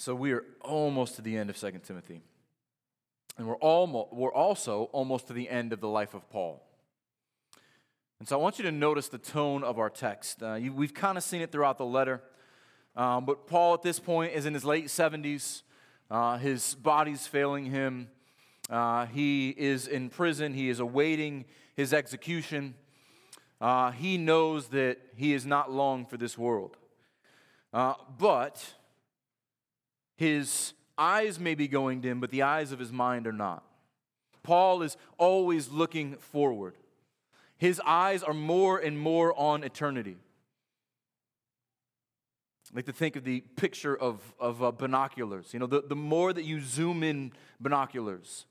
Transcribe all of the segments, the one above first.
So we are almost to the end of 2 Timothy. And we're, almost, we're also almost to the end of the life of Paul. And so I want you to notice the tone of our text. Uh, you, we've kind of seen it throughout the letter. Um, but Paul at this point is in his late 70s. Uh, his body's failing him. Uh, he is in prison. He is awaiting his execution. Uh, he knows that he is not long for this world. Uh, but his eyes may be going dim, but the eyes of his mind are not. Paul is always looking forward. His eyes are more and more on eternity. I like to think of the picture of, of uh, binoculars. You know, the, the more that you zoom in binoculars,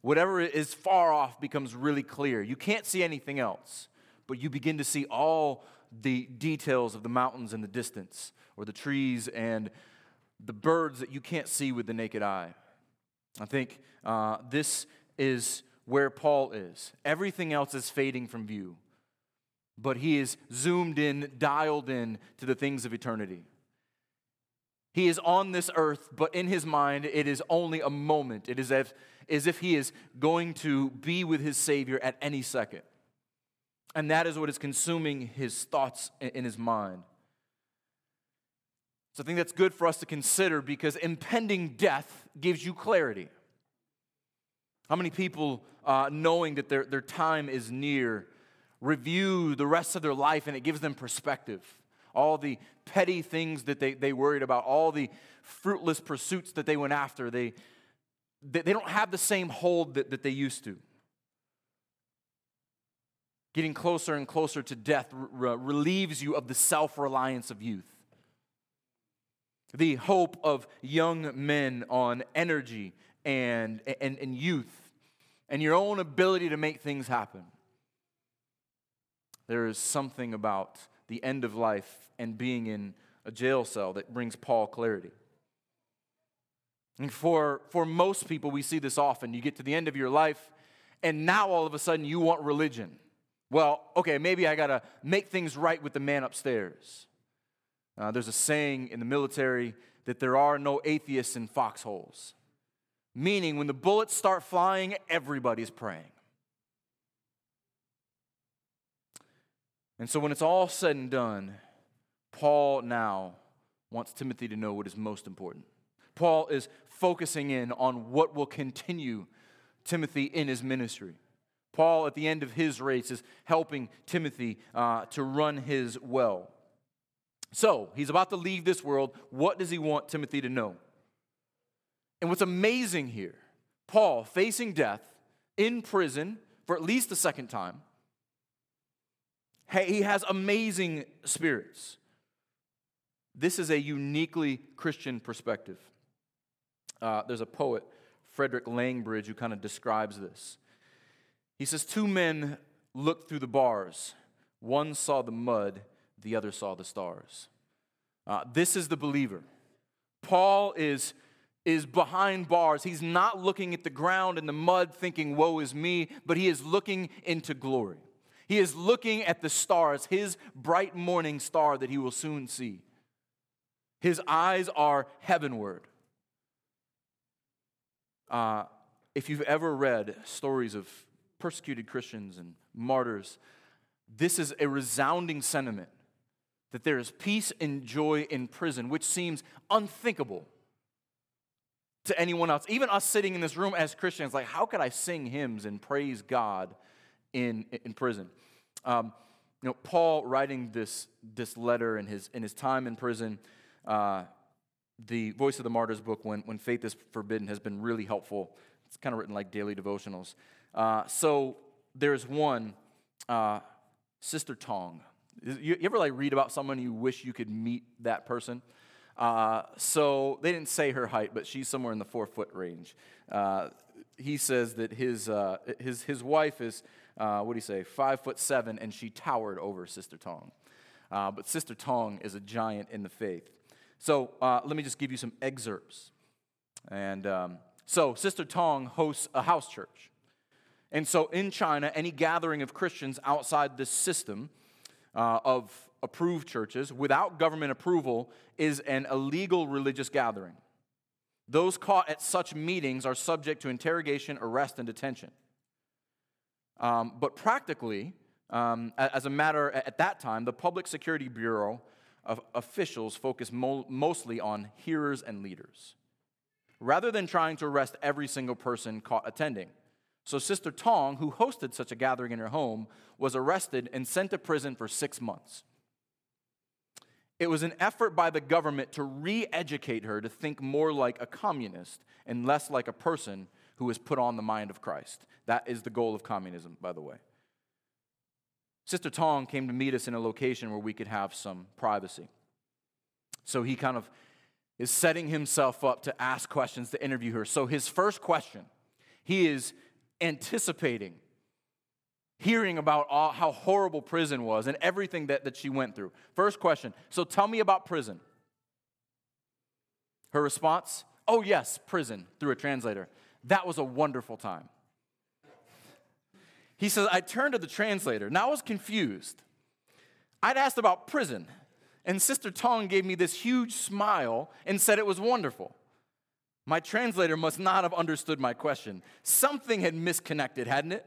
whatever is far off becomes really clear. You can't see anything else, but you begin to see all the details of the mountains in the distance, or the trees and the birds that you can't see with the naked eye. I think uh, this is where Paul is. Everything else is fading from view, but he is zoomed in, dialed in to the things of eternity. He is on this earth, but in his mind, it is only a moment. It is as, as if he is going to be with his Savior at any second. And that is what is consuming his thoughts in his mind. So I think that's good for us to consider because impending death gives you clarity. How many people, uh, knowing that their, their time is near, review the rest of their life and it gives them perspective? All the petty things that they, they worried about, all the fruitless pursuits that they went after, they, they, they don't have the same hold that, that they used to. Getting closer and closer to death relieves you of the self reliance of youth the hope of young men on energy and, and, and youth and your own ability to make things happen. There is something about the end of life and being in a jail cell that brings Paul clarity. And for, for most people, we see this often. You get to the end of your life, and now all of a sudden you want religion. Well, okay, maybe I got to make things right with the man upstairs. Uh, there's a saying in the military that there are no atheists in foxholes, meaning when the bullets start flying, everybody's praying. And so when it's all said and done, Paul now wants Timothy to know what is most important. Paul is focusing in on what will continue Timothy in his ministry. Paul, at the end of his race, is helping Timothy uh, to run his well. So he's about to leave this world. What does he want Timothy to know? And what's amazing here, Paul facing death in prison for at least the second time, he has amazing spirits. This is a uniquely Christian perspective. Uh, there's a poet, Frederick Langbridge, who kind of describes this. He says, Two men looked through the bars. One saw the mud, the other saw the stars. Uh, this is the believer. Paul is, is behind bars. He's not looking at the ground and the mud thinking, Woe is me, but he is looking into glory. He is looking at the stars, his bright morning star that he will soon see. His eyes are heavenward. Uh, if you've ever read stories of persecuted Christians and martyrs, this is a resounding sentiment that there is peace and joy in prison, which seems unthinkable to anyone else. Even us sitting in this room as Christians, like, how could I sing hymns and praise God in, in prison? Um, you know, Paul writing this, this letter in his, in his time in prison, uh, the Voice of the Martyrs book, when, when Faith is Forbidden, has been really helpful. It's kind of written like daily devotionals. Uh, so there's one, uh, Sister Tong. You, ever like read about someone you wish you could meet that person? Uh, so they didn't say her height, but she's somewhere in the four foot range. Uh, he says that his, uh, his, his wife is, uh, what do you say, five foot seven, and she towered over Sister Tong. Uh, but Sister Tong is a giant in the faith. So uh, let me just give you some excerpts. And um, so Sister Tong hosts a house church. And so in China, any gathering of Christians outside this system, uh, of approved churches without government approval is an illegal religious gathering. Those caught at such meetings are subject to interrogation, arrest, and detention. Um, but practically, um, as a matter at that time, the Public Security Bureau of officials focused mo- mostly on hearers and leaders, rather than trying to arrest every single person caught attending. So, Sister Tong, who hosted such a gathering in her home, was arrested and sent to prison for six months. It was an effort by the government to re educate her to think more like a communist and less like a person who has put on the mind of Christ. That is the goal of communism, by the way. Sister Tong came to meet us in a location where we could have some privacy. So he kind of is setting himself up to ask questions, to interview her. So his first question, he is anticipating hearing about all, how horrible prison was and everything that, that she went through. First question So tell me about prison. Her response, Oh, yes, prison, through a translator. That was a wonderful time. He says, I turned to the translator. Now I was confused. I'd asked about prison, and Sister Tong gave me this huge smile and said it was wonderful. My translator must not have understood my question. Something had misconnected, hadn't it?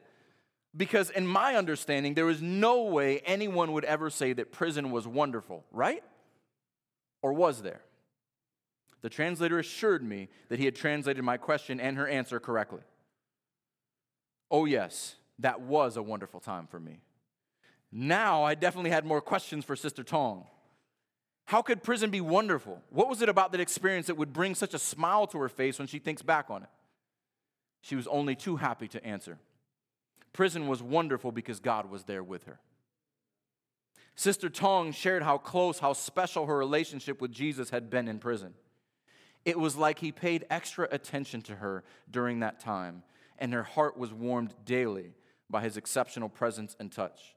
Because, in my understanding, there was no way anyone would ever say that prison was wonderful, right? Or was there? The translator assured me that he had translated my question and her answer correctly. Oh, yes, that was a wonderful time for me. Now I definitely had more questions for Sister Tong. How could prison be wonderful? What was it about that experience that would bring such a smile to her face when she thinks back on it? She was only too happy to answer. Prison was wonderful because God was there with her. Sister Tong shared how close, how special her relationship with Jesus had been in prison. It was like he paid extra attention to her during that time, and her heart was warmed daily by his exceptional presence and touch.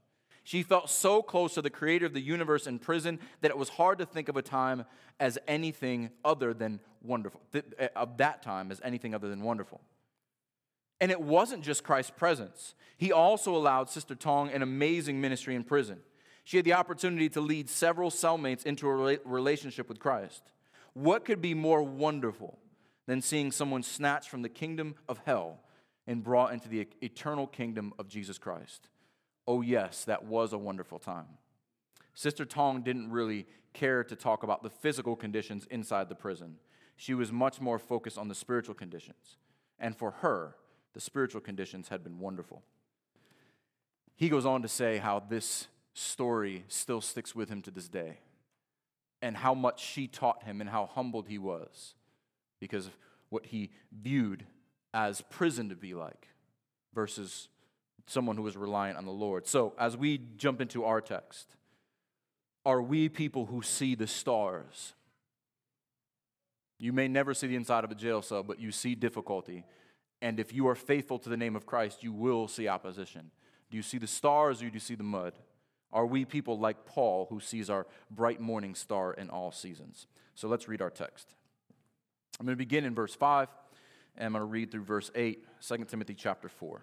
She felt so close to the creator of the universe in prison that it was hard to think of a time as anything other than wonderful, uh, of that time as anything other than wonderful. And it wasn't just Christ's presence. He also allowed Sister Tong an amazing ministry in prison. She had the opportunity to lead several cellmates into a relationship with Christ. What could be more wonderful than seeing someone snatched from the kingdom of hell and brought into the eternal kingdom of Jesus Christ? Oh, yes, that was a wonderful time. Sister Tong didn't really care to talk about the physical conditions inside the prison. She was much more focused on the spiritual conditions. And for her, the spiritual conditions had been wonderful. He goes on to say how this story still sticks with him to this day, and how much she taught him, and how humbled he was because of what he viewed as prison to be like versus someone who was reliant on the Lord. So, as we jump into our text, are we people who see the stars? You may never see the inside of a jail cell, but you see difficulty. And if you are faithful to the name of Christ, you will see opposition. Do you see the stars or do you see the mud? Are we people like Paul who sees our bright morning star in all seasons? So let's read our text. I'm going to begin in verse 5 and I'm going to read through verse 8, 2 Timothy chapter 4.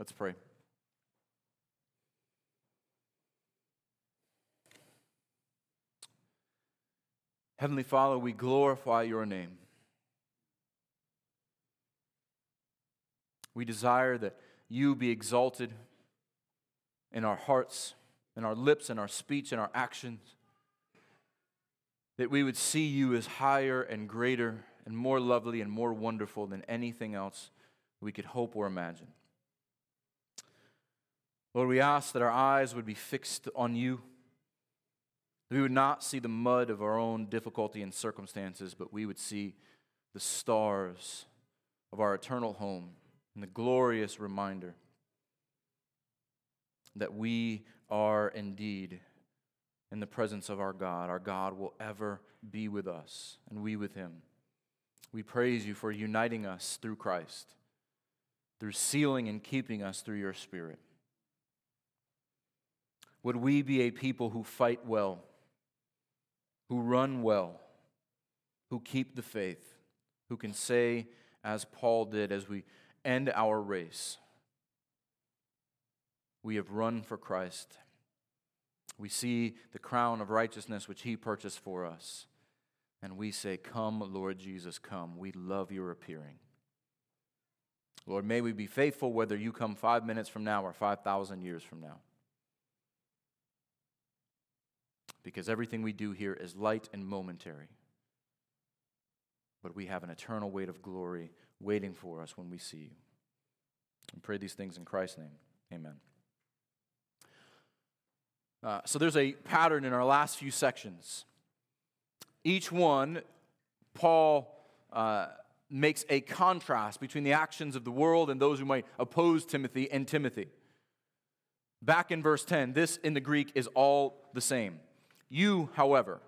Let's pray. Heavenly Father, we glorify your name. We desire that you be exalted in our hearts, in our lips, in our speech, in our actions. That we would see you as higher and greater and more lovely and more wonderful than anything else we could hope or imagine. Lord, we ask that our eyes would be fixed on you we would not see the mud of our own difficulty and circumstances, but we would see the stars of our eternal home and the glorious reminder that we are indeed in the presence of our God. Our God will ever be with us, and we with him. We praise you for uniting us through Christ, through sealing and keeping us through your Spirit. Would we be a people who fight well, who run well, who keep the faith, who can say, as Paul did as we end our race, we have run for Christ. We see the crown of righteousness which he purchased for us. And we say, Come, Lord Jesus, come. We love your appearing. Lord, may we be faithful whether you come five minutes from now or 5,000 years from now. Because everything we do here is light and momentary. But we have an eternal weight of glory waiting for us when we see you. And pray these things in Christ's name. Amen. Uh, so there's a pattern in our last few sections. Each one, Paul uh, makes a contrast between the actions of the world and those who might oppose Timothy and Timothy. Back in verse 10, this in the Greek is all the same. You, however,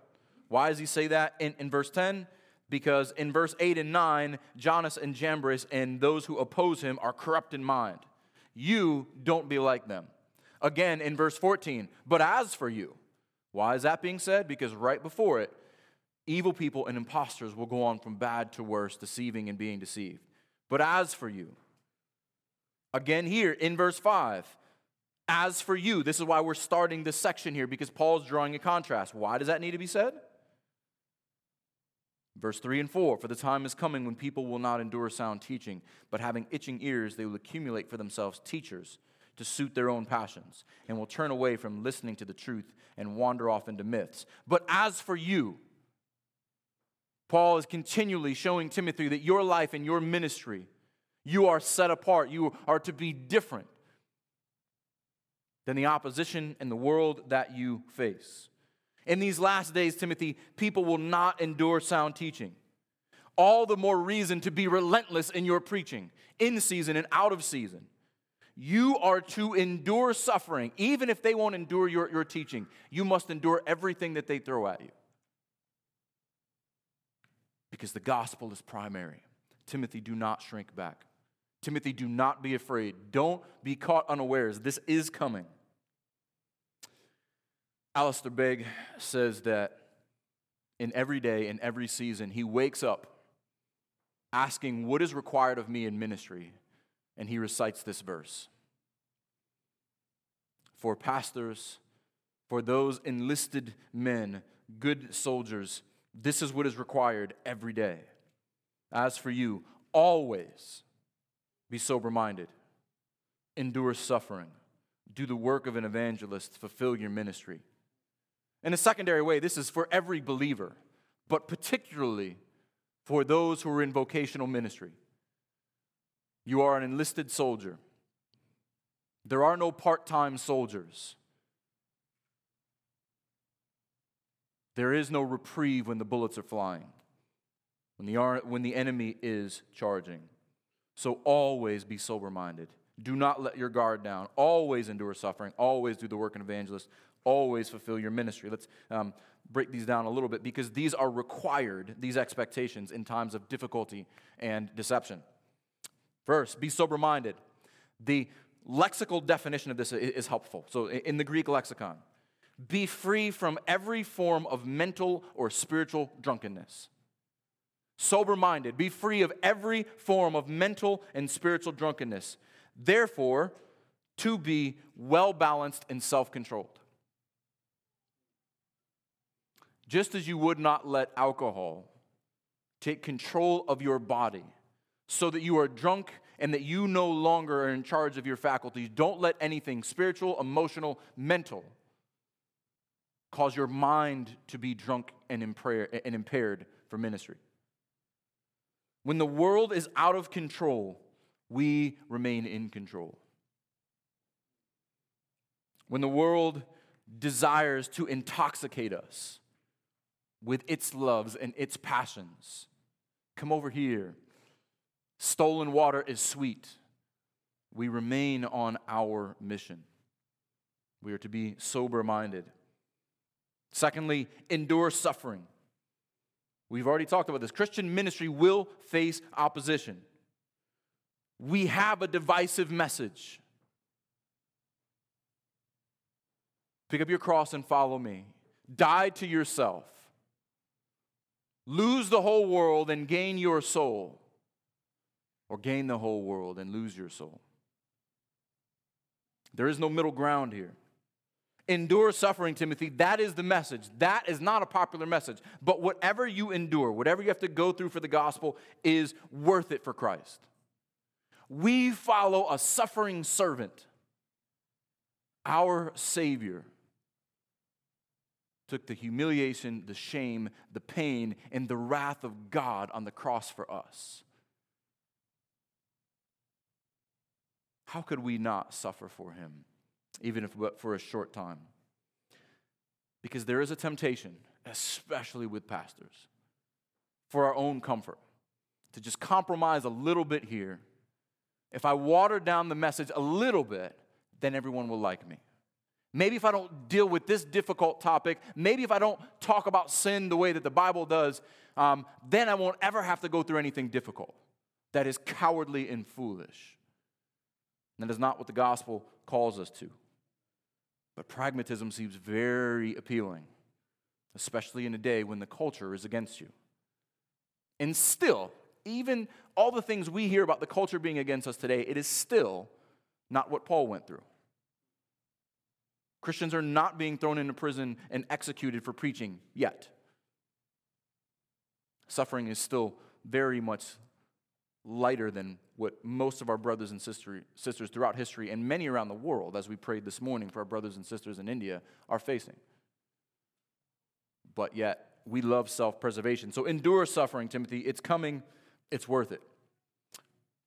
why does he say that in, in verse 10? Because in verse 8 and 9, Jannes and Jambres and those who oppose him are corrupt in mind. You don't be like them. Again in verse 14, but as for you, why is that being said? Because right before it, evil people and impostors will go on from bad to worse, deceiving and being deceived. But as for you, again here in verse 5, as for you, this is why we're starting this section here because Paul's drawing a contrast. Why does that need to be said? Verse 3 and 4 For the time is coming when people will not endure sound teaching, but having itching ears, they will accumulate for themselves teachers to suit their own passions, and will turn away from listening to the truth and wander off into myths. But as for you, Paul is continually showing Timothy that your life and your ministry, you are set apart. You are to be different than the opposition and the world that you face. In these last days, Timothy, people will not endure sound teaching. All the more reason to be relentless in your preaching, in season and out of season. You are to endure suffering, even if they won't endure your, your teaching. You must endure everything that they throw at you. Because the gospel is primary. Timothy, do not shrink back. Timothy, do not be afraid. Don't be caught unawares. This is coming. Alistair Begg says that in every day, in every season, he wakes up asking, What is required of me in ministry? and he recites this verse For pastors, for those enlisted men, good soldiers, this is what is required every day. As for you, always be sober minded, endure suffering, do the work of an evangelist, fulfill your ministry. In a secondary way, this is for every believer, but particularly for those who are in vocational ministry. You are an enlisted soldier. There are no part time soldiers. There is no reprieve when the bullets are flying, when the, when the enemy is charging. So always be sober minded. Do not let your guard down. Always endure suffering. Always do the work of an evangelist. Always fulfill your ministry. Let's um, break these down a little bit because these are required, these expectations, in times of difficulty and deception. First, be sober minded. The lexical definition of this is helpful. So, in the Greek lexicon, be free from every form of mental or spiritual drunkenness. Sober minded, be free of every form of mental and spiritual drunkenness. Therefore, to be well balanced and self controlled. Just as you would not let alcohol take control of your body so that you are drunk and that you no longer are in charge of your faculties. Don't let anything spiritual, emotional, mental cause your mind to be drunk and impaired for ministry. When the world is out of control, we remain in control. When the world desires to intoxicate us with its loves and its passions, come over here Stolen water is sweet. We remain on our mission. We are to be sober minded. Secondly, endure suffering. We've already talked about this. Christian ministry will face opposition. We have a divisive message. Pick up your cross and follow me. Die to yourself. Lose the whole world and gain your soul, or gain the whole world and lose your soul. There is no middle ground here. Endure suffering, Timothy. That is the message. That is not a popular message. But whatever you endure, whatever you have to go through for the gospel, is worth it for Christ. We follow a suffering servant, our Savior took the humiliation, the shame, the pain, and the wrath of God on the cross for us. How could we not suffer for him, even if but for a short time? Because there is a temptation, especially with pastors, for our own comfort, to just compromise a little bit here. If I water down the message a little bit, then everyone will like me. Maybe if I don't deal with this difficult topic, maybe if I don't talk about sin the way that the Bible does, um, then I won't ever have to go through anything difficult that is cowardly and foolish. And that is not what the gospel calls us to. But pragmatism seems very appealing, especially in a day when the culture is against you. And still, even all the things we hear about the culture being against us today, it is still not what Paul went through. Christians are not being thrown into prison and executed for preaching yet. Suffering is still very much lighter than what most of our brothers and sister, sisters throughout history and many around the world, as we prayed this morning for our brothers and sisters in India, are facing. But yet, we love self preservation. So endure suffering, Timothy. It's coming, it's worth it.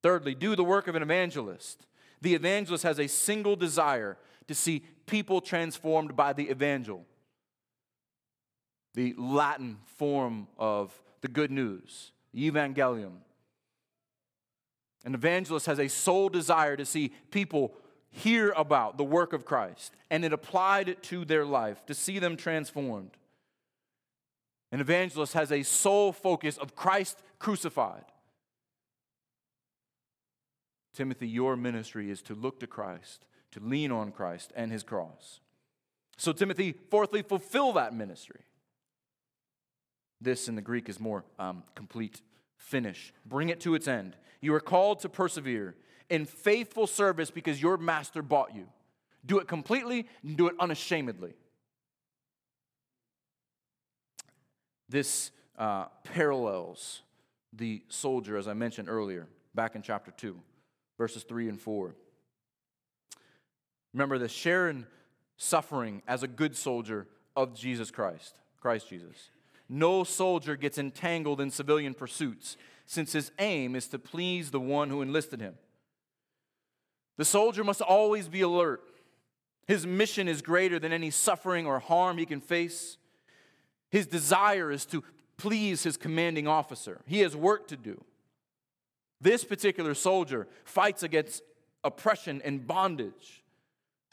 Thirdly, do the work of an evangelist. The evangelist has a single desire to see people transformed by the evangel, the Latin form of the good news, evangelium. An evangelist has a sole desire to see people hear about the work of Christ and it applied to their life, to see them transformed. An evangelist has a sole focus of Christ crucified. Timothy, your ministry is to look to Christ to lean on Christ and his cross. So, Timothy, fourthly, fulfill that ministry. This in the Greek is more um, complete, finish, bring it to its end. You are called to persevere in faithful service because your master bought you. Do it completely and do it unashamedly. This uh, parallels the soldier, as I mentioned earlier, back in chapter 2, verses 3 and 4. Remember this sharing suffering as a good soldier of Jesus Christ, Christ Jesus. No soldier gets entangled in civilian pursuits, since his aim is to please the one who enlisted him. The soldier must always be alert. His mission is greater than any suffering or harm he can face. His desire is to please his commanding officer. He has work to do. This particular soldier fights against oppression and bondage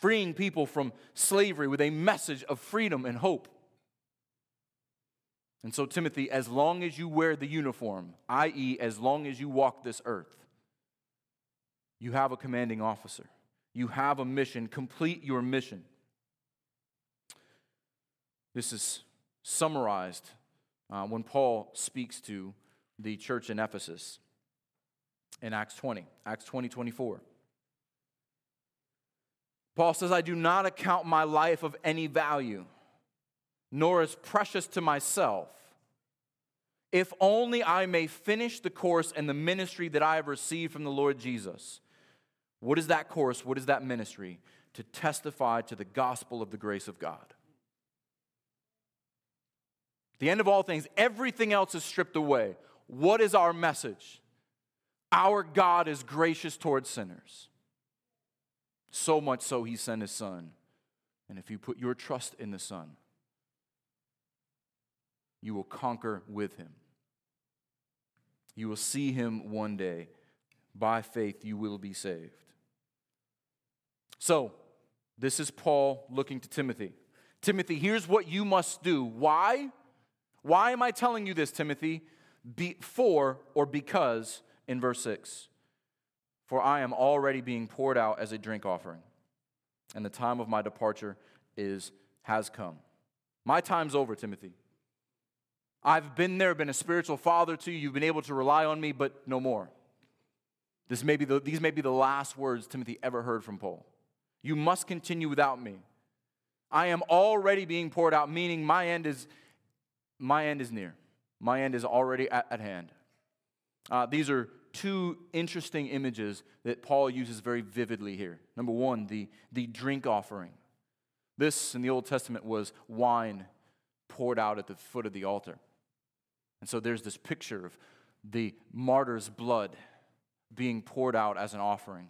freeing people from slavery with a message of freedom and hope. And so, Timothy, as long as you wear the uniform, i.e., as long as you walk this earth, you have a commanding officer. You have a mission. Complete your mission. This is summarized uh, when Paul speaks to the church in Ephesus in Acts 20, Acts 20, 24. Paul says, I do not account my life of any value, nor as precious to myself, if only I may finish the course and the ministry that I have received from the Lord Jesus. What is that course? What is that ministry? To testify to the gospel of the grace of God. the end of all things, everything else is stripped away. What is our message? Our God is gracious towards sinners. So much so, he sent his son. And if you put your trust in the son, you will conquer with him. You will see him one day. By faith, you will be saved. So, this is Paul looking to Timothy. Timothy, here's what you must do. Why? Why am I telling you this, Timothy? For or because, in verse 6. For I am already being poured out as a drink offering, and the time of my departure is has come. My time's over, Timothy. I've been there, been a spiritual father to you. You've been able to rely on me, but no more. This may be the, these may be the last words Timothy ever heard from Paul. You must continue without me. I am already being poured out, meaning my end is, my end is near. My end is already at, at hand. Uh, these are two interesting images that Paul uses very vividly here. Number one, the, the drink offering. This in the Old Testament was wine poured out at the foot of the altar. And so there's this picture of the martyr's blood being poured out as an offering.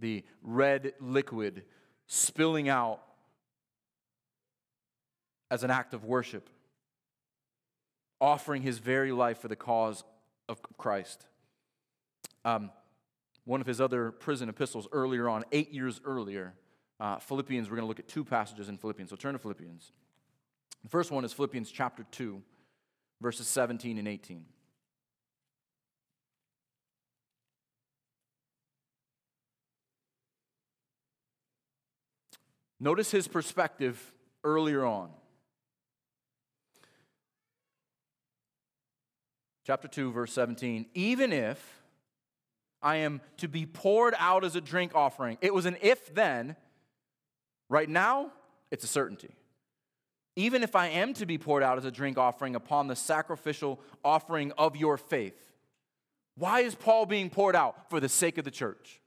The red liquid spilling out as an act of worship, offering his very life for the cause of Christ. Um, one of his other prison epistles earlier on, eight years earlier, uh, Philippians, we're going to look at two passages in Philippians. So turn to Philippians. The first one is Philippians chapter 2, verses 17 and 18. Notice his perspective earlier on. Chapter 2, verse 17. Even if I am to be poured out as a drink offering, it was an if then. Right now, it's a certainty. Even if I am to be poured out as a drink offering upon the sacrificial offering of your faith. Why is Paul being poured out? For the sake of the church,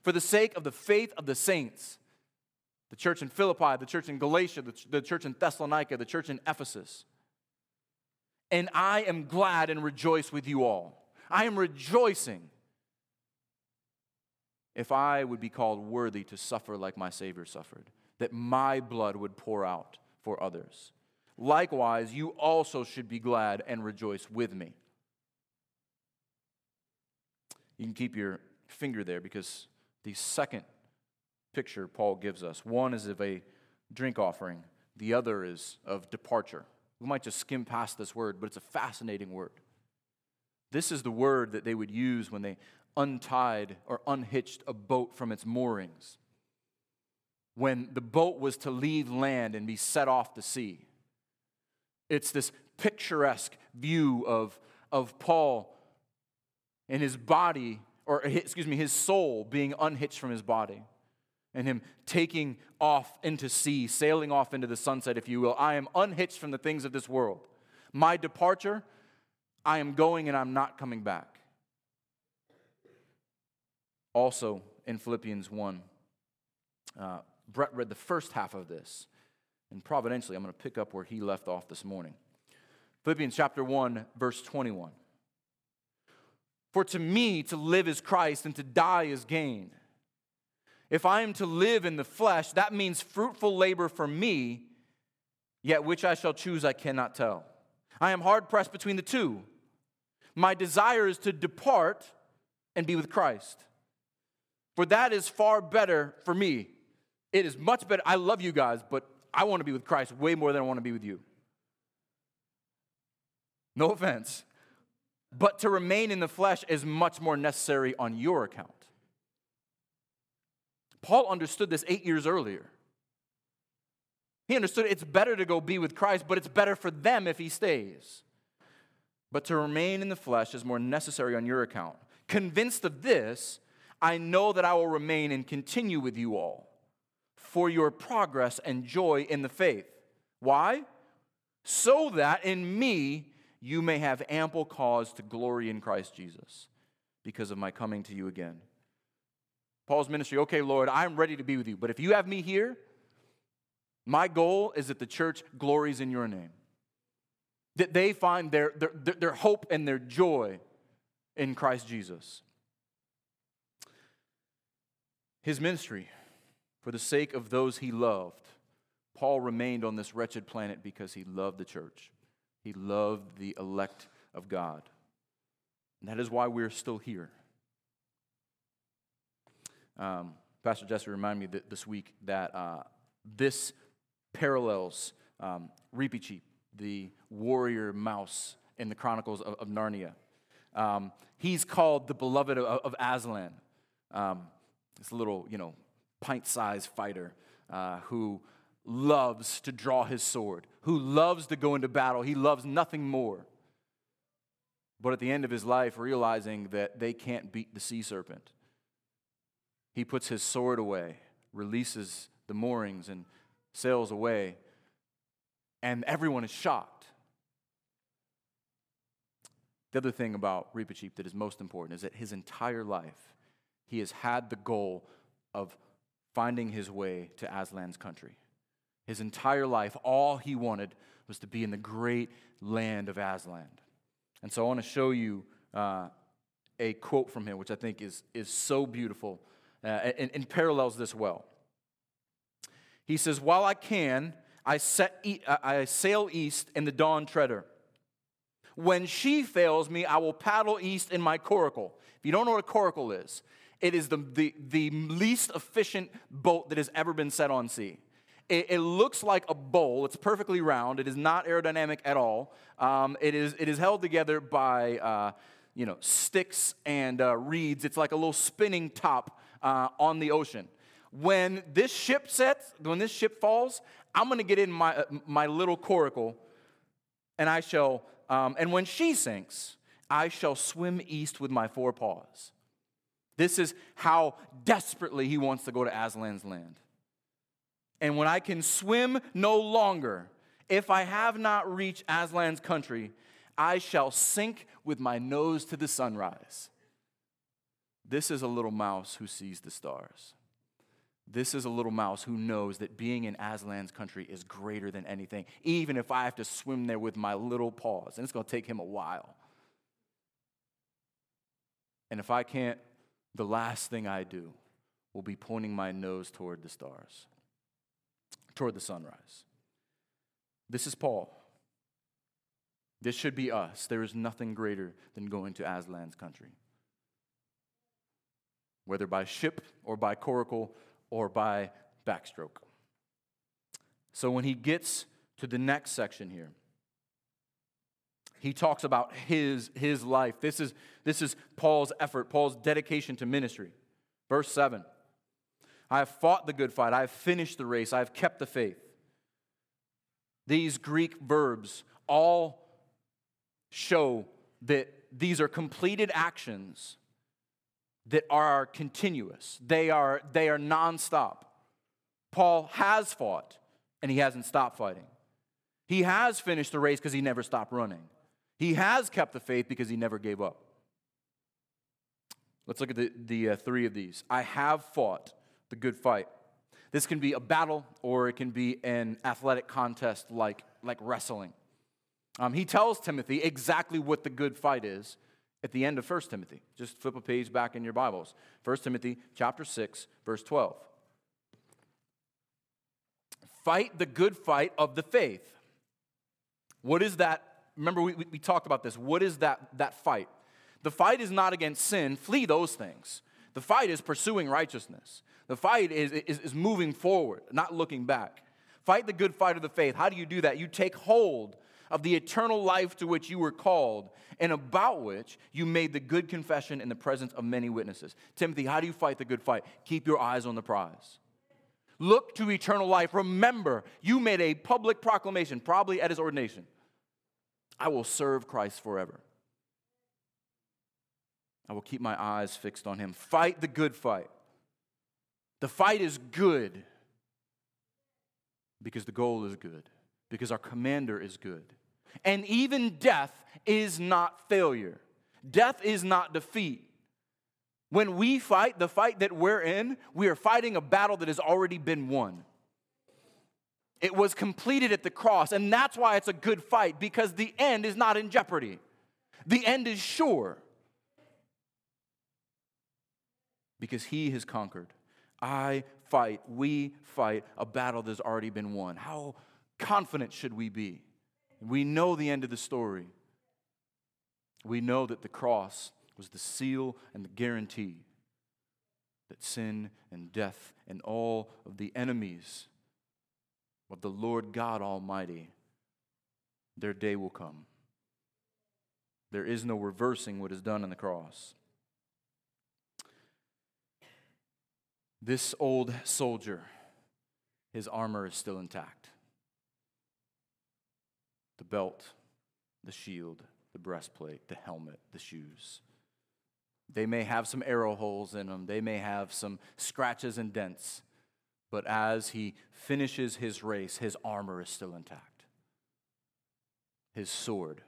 for the sake of the faith of the saints the church in Philippi, the church in Galatia, the, church in Thessalonica, the church in Ephesus. And I am glad and rejoice with you all. I am rejoicing if I would be called worthy to suffer like my Savior suffered, that my blood would pour out for others. Likewise, you also should be glad and rejoice with me. You can keep your finger there because the second picture Paul gives us. One is of a drink offering, the other is of departure. We might just skim past this word, but it's a fascinating word. This is the word that they would use when they untied or unhitched a boat from its moorings. When the boat was to leave land and be set off to sea. It's this picturesque view of, of Paul and his body, or excuse me, his soul being unhitched from his body and him taking off into sea, sailing off into the sunset, if you will. I am unhitched from the things of this world. My departure, I am going and I'm not coming back. Also, in Philippians 1, uh, Brett read the first half of this. And providentially, I'm going to pick up where he left off this morning. Philippians chapter 1, verse 21. For to me, to live is Christ, and to die is gain. If I am to live in the flesh, that means fruitful labor for me, yet which I shall choose I cannot tell. I am hard pressed between the two. My desire is to depart and be with Christ. For that is far better for me. It is much better. I love you guys, but I want to be with Christ way more than I want to be with you. No offense. But to remain in the flesh is much more necessary on your account. Paul understood this eight years earlier. He understood it's better to go be with Christ, but it's better for them if he stays. But to remain in the flesh is more necessary on your account. Convinced of this, I know that I will remain and continue with you all for your progress and joy in the faith. Why? So that in me you may have ample cause to glory in Christ Jesus because of my coming to you again. Paul's ministry, okay, Lord, I'm ready to be with you. But if you have me here, my goal is that the church glories in your name. That they find their, their, their hope and their joy in Christ Jesus. His ministry, for the sake of those he loved, Paul remained on this wretched planet because he loved the church. He loved the elect of God. And that is why we're still here. Um, Pastor Jesse reminded me this week that uh, this parallels um, Reepicheep, the warrior mouse in the Chronicles of, of Narnia. Um, he's called the beloved of, of Aslan. Um, this little, you know, pint-sized fighter uh, who loves to draw his sword, who loves to go into battle. He loves nothing more. But at the end of his life, realizing that they can't beat the sea serpent, he puts his sword away, releases the moorings, and sails away. And everyone is shocked. The other thing about Reepicheep that is most important is that his entire life, he has had the goal of finding his way to Aslan's country. His entire life, all he wanted was to be in the great land of Aslan. And so I want to show you uh, a quote from him, which I think is, is so beautiful uh, and, and parallels this well. He says, While I can, I, set e- I sail east in the dawn treader. When she fails me, I will paddle east in my coracle. If you don't know what a coracle is, it is the, the, the least efficient boat that has ever been set on sea. It, it, looks like a bowl. It's perfectly round. It is not aerodynamic at all. Um, it, is, it is held together by uh, you know, sticks and uh, reeds. It's like a little spinning top uh, on the ocean. When this ship sets, when this ship falls, I'm going to get in my, uh, my little coracle and I shall, um, and when she sinks, I shall swim east with my four paws. This is how desperately he wants to go to Aslan's land. And when I can swim no longer, if I have not reached Aslan's country, I shall sink with my nose to the sunrise. This is a little mouse who sees the stars. This is a little mouse who knows that being in Aslan's country is greater than anything, even if I have to swim there with my little paws. And it's going to take him a while. And if I can't, the last thing I do will be pointing my nose toward the stars, toward the sunrise. This is Paul. This should be us. There is nothing greater than going to Aslan's country. Whether by ship or by coracle or by backstroke. So when he gets to the next section here, he talks about his, his life. This is, this is Paul's effort, Paul's dedication to ministry. Verse 7 I have fought the good fight, I have finished the race, I have kept the faith. These Greek verbs all show that these are completed actions that are continuous, they are, they are nonstop. Paul has fought and he hasn't stopped fighting. He has finished the race because he never stopped running. He has kept the faith because he never gave up. Let's look at the, the uh, three of these. I have fought the good fight. This can be a battle or it can be an athletic contest like, like wrestling. Um, he tells Timothy exactly what the good fight is at the end of 1 Timothy. Just flip a page back in your Bibles. 1 Timothy chapter 6, verse 12. Fight the good fight of the faith. What is that? Remember, we, we talked about this. What is that, that fight? The fight is not against sin, flee those things. The fight is pursuing righteousness. The fight is, is, is moving forward, not looking back. Fight the good fight of the faith. How do you do that? You take hold of the eternal life to which you were called and about which you made the good confession in the presence of many witnesses. Timothy, how do you fight the good fight? Keep your eyes on the prize. Look to eternal life. Remember, you made a public proclamation, probably at his ordination. I will serve Christ forever. I will keep my eyes fixed on him. Fight the good fight. The fight is good because the goal is good, because our commander is good. And even death is not failure, death is not defeat. When we fight the fight that we're in, we are fighting a battle that has already been won. It was completed at the cross, and that's why it's a good fight because the end is not in jeopardy. The end is sure because he has conquered. I fight, we fight a battle that's already been won. How confident should we be? We know the end of the story. We know that the cross was the seal and the guarantee that sin and death and all of the enemies of the Lord God Almighty, their day will come. There is no reversing what is done on the cross. This old soldier, his armor is still intact the belt, the shield, the breastplate, the helmet, the shoes. They may have some arrow holes in them, they may have some scratches and dents, but as he finishes his race, his armor is still intact. His sword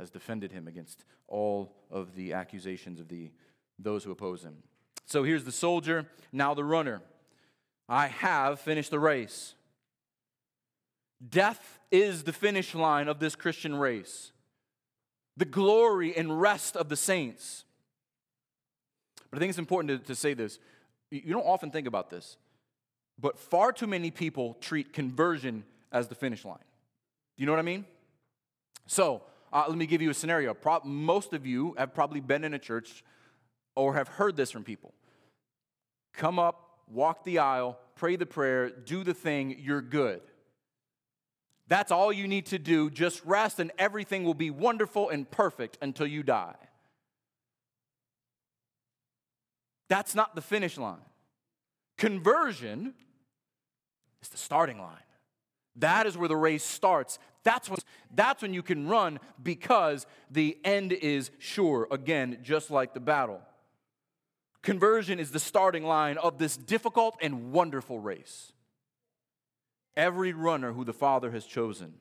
has defended him against all of the accusations of the, those who oppose him. So here's the soldier, now the runner. I have finished the race. Death is the finish line of this Christian race, the glory and rest of the saints. But I think it's important to, to say this. You don't often think about this, but far too many people treat conversion as the finish line. Do you know what I mean? So, uh, let me give you a scenario. Pro- most of you have probably been in a church or have heard this from people. Come up, walk the aisle, pray the prayer, do the thing, you're good. That's all you need to do. Just rest, and everything will be wonderful and perfect until you die. That's not the finish line. Conversion is the starting line. That is where the race starts. That's when, that's when you can run because the end is sure. Again, just like the battle. Conversion is the starting line of this difficult and wonderful race. Every runner who the Father has chosen,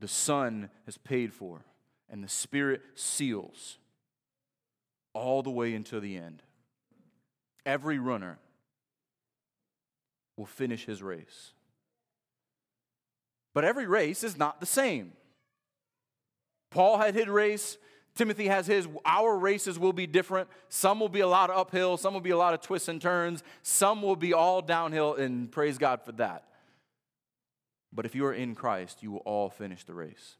the Son has paid for, and the Spirit seals all the way until the end. Every runner will finish his race. But every race is not the same. Paul had his race, Timothy has his. Our races will be different. Some will be a lot of uphill, some will be a lot of twists and turns, some will be all downhill, and praise God for that. But if you are in Christ, you will all finish the race.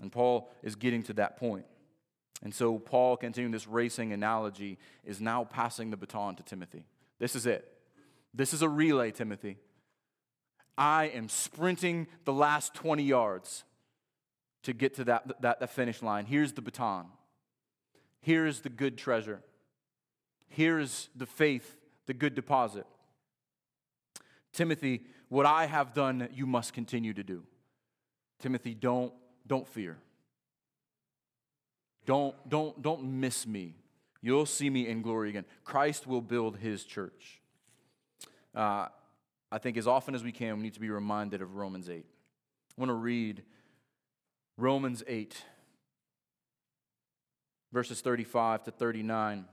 And Paul is getting to that point. And so, Paul, continuing this racing analogy, is now passing the baton to Timothy. This is it. This is a relay, Timothy. I am sprinting the last 20 yards to get to that, that, that finish line. Here's the baton. Here's the good treasure. Here's the faith, the good deposit. Timothy, what I have done, you must continue to do. Timothy, don't, don't fear. Don't, don't, don't miss me. You'll see me in glory again. Christ will build his church. Uh, I think as often as we can, we need to be reminded of Romans 8. I want to read Romans 8, verses 35 to 39.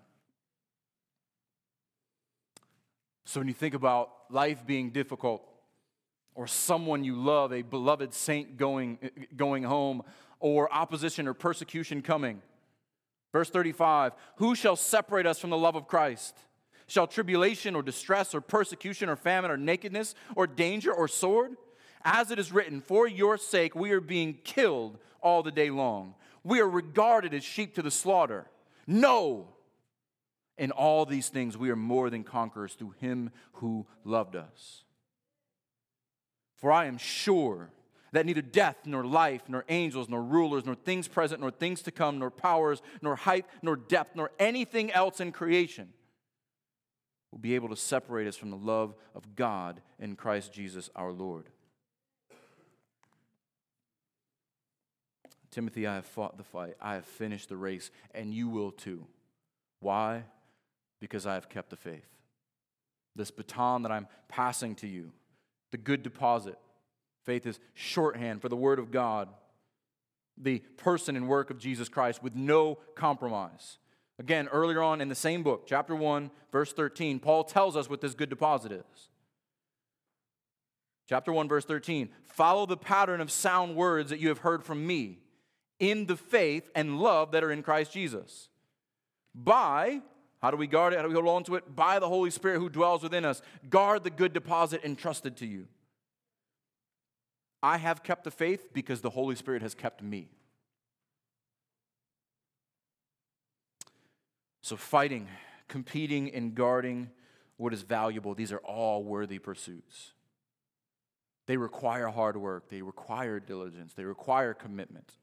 So when you think about life being difficult, or someone you love, a beloved saint going, going home, or opposition or persecution coming. Verse 35 Who shall separate us from the love of Christ? Shall tribulation or distress or persecution or famine or nakedness or danger or sword? As it is written, For your sake we are being killed all the day long. We are regarded as sheep to the slaughter. No! In all these things we are more than conquerors through him who loved us. For I am sure that neither death, nor life, nor angels, nor rulers, nor things present, nor things to come, nor powers, nor height, nor depth, nor anything else in creation will be able to separate us from the love of God in Christ Jesus our Lord. Timothy, I have fought the fight, I have finished the race, and you will too. Why? Because I have kept the faith. This baton that I'm passing to you, the good deposit. Faith is shorthand for the Word of God, the person and work of Jesus Christ with no compromise. Again, earlier on in the same book, chapter 1, verse 13, Paul tells us what this good deposit is. Chapter 1, verse 13 Follow the pattern of sound words that you have heard from me in the faith and love that are in Christ Jesus. By, how do we guard it? How do we hold on to it? By the Holy Spirit who dwells within us. Guard the good deposit entrusted to you. I have kept the faith because the Holy Spirit has kept me. So, fighting, competing, and guarding what is valuable, these are all worthy pursuits. They require hard work, they require diligence, they require commitment.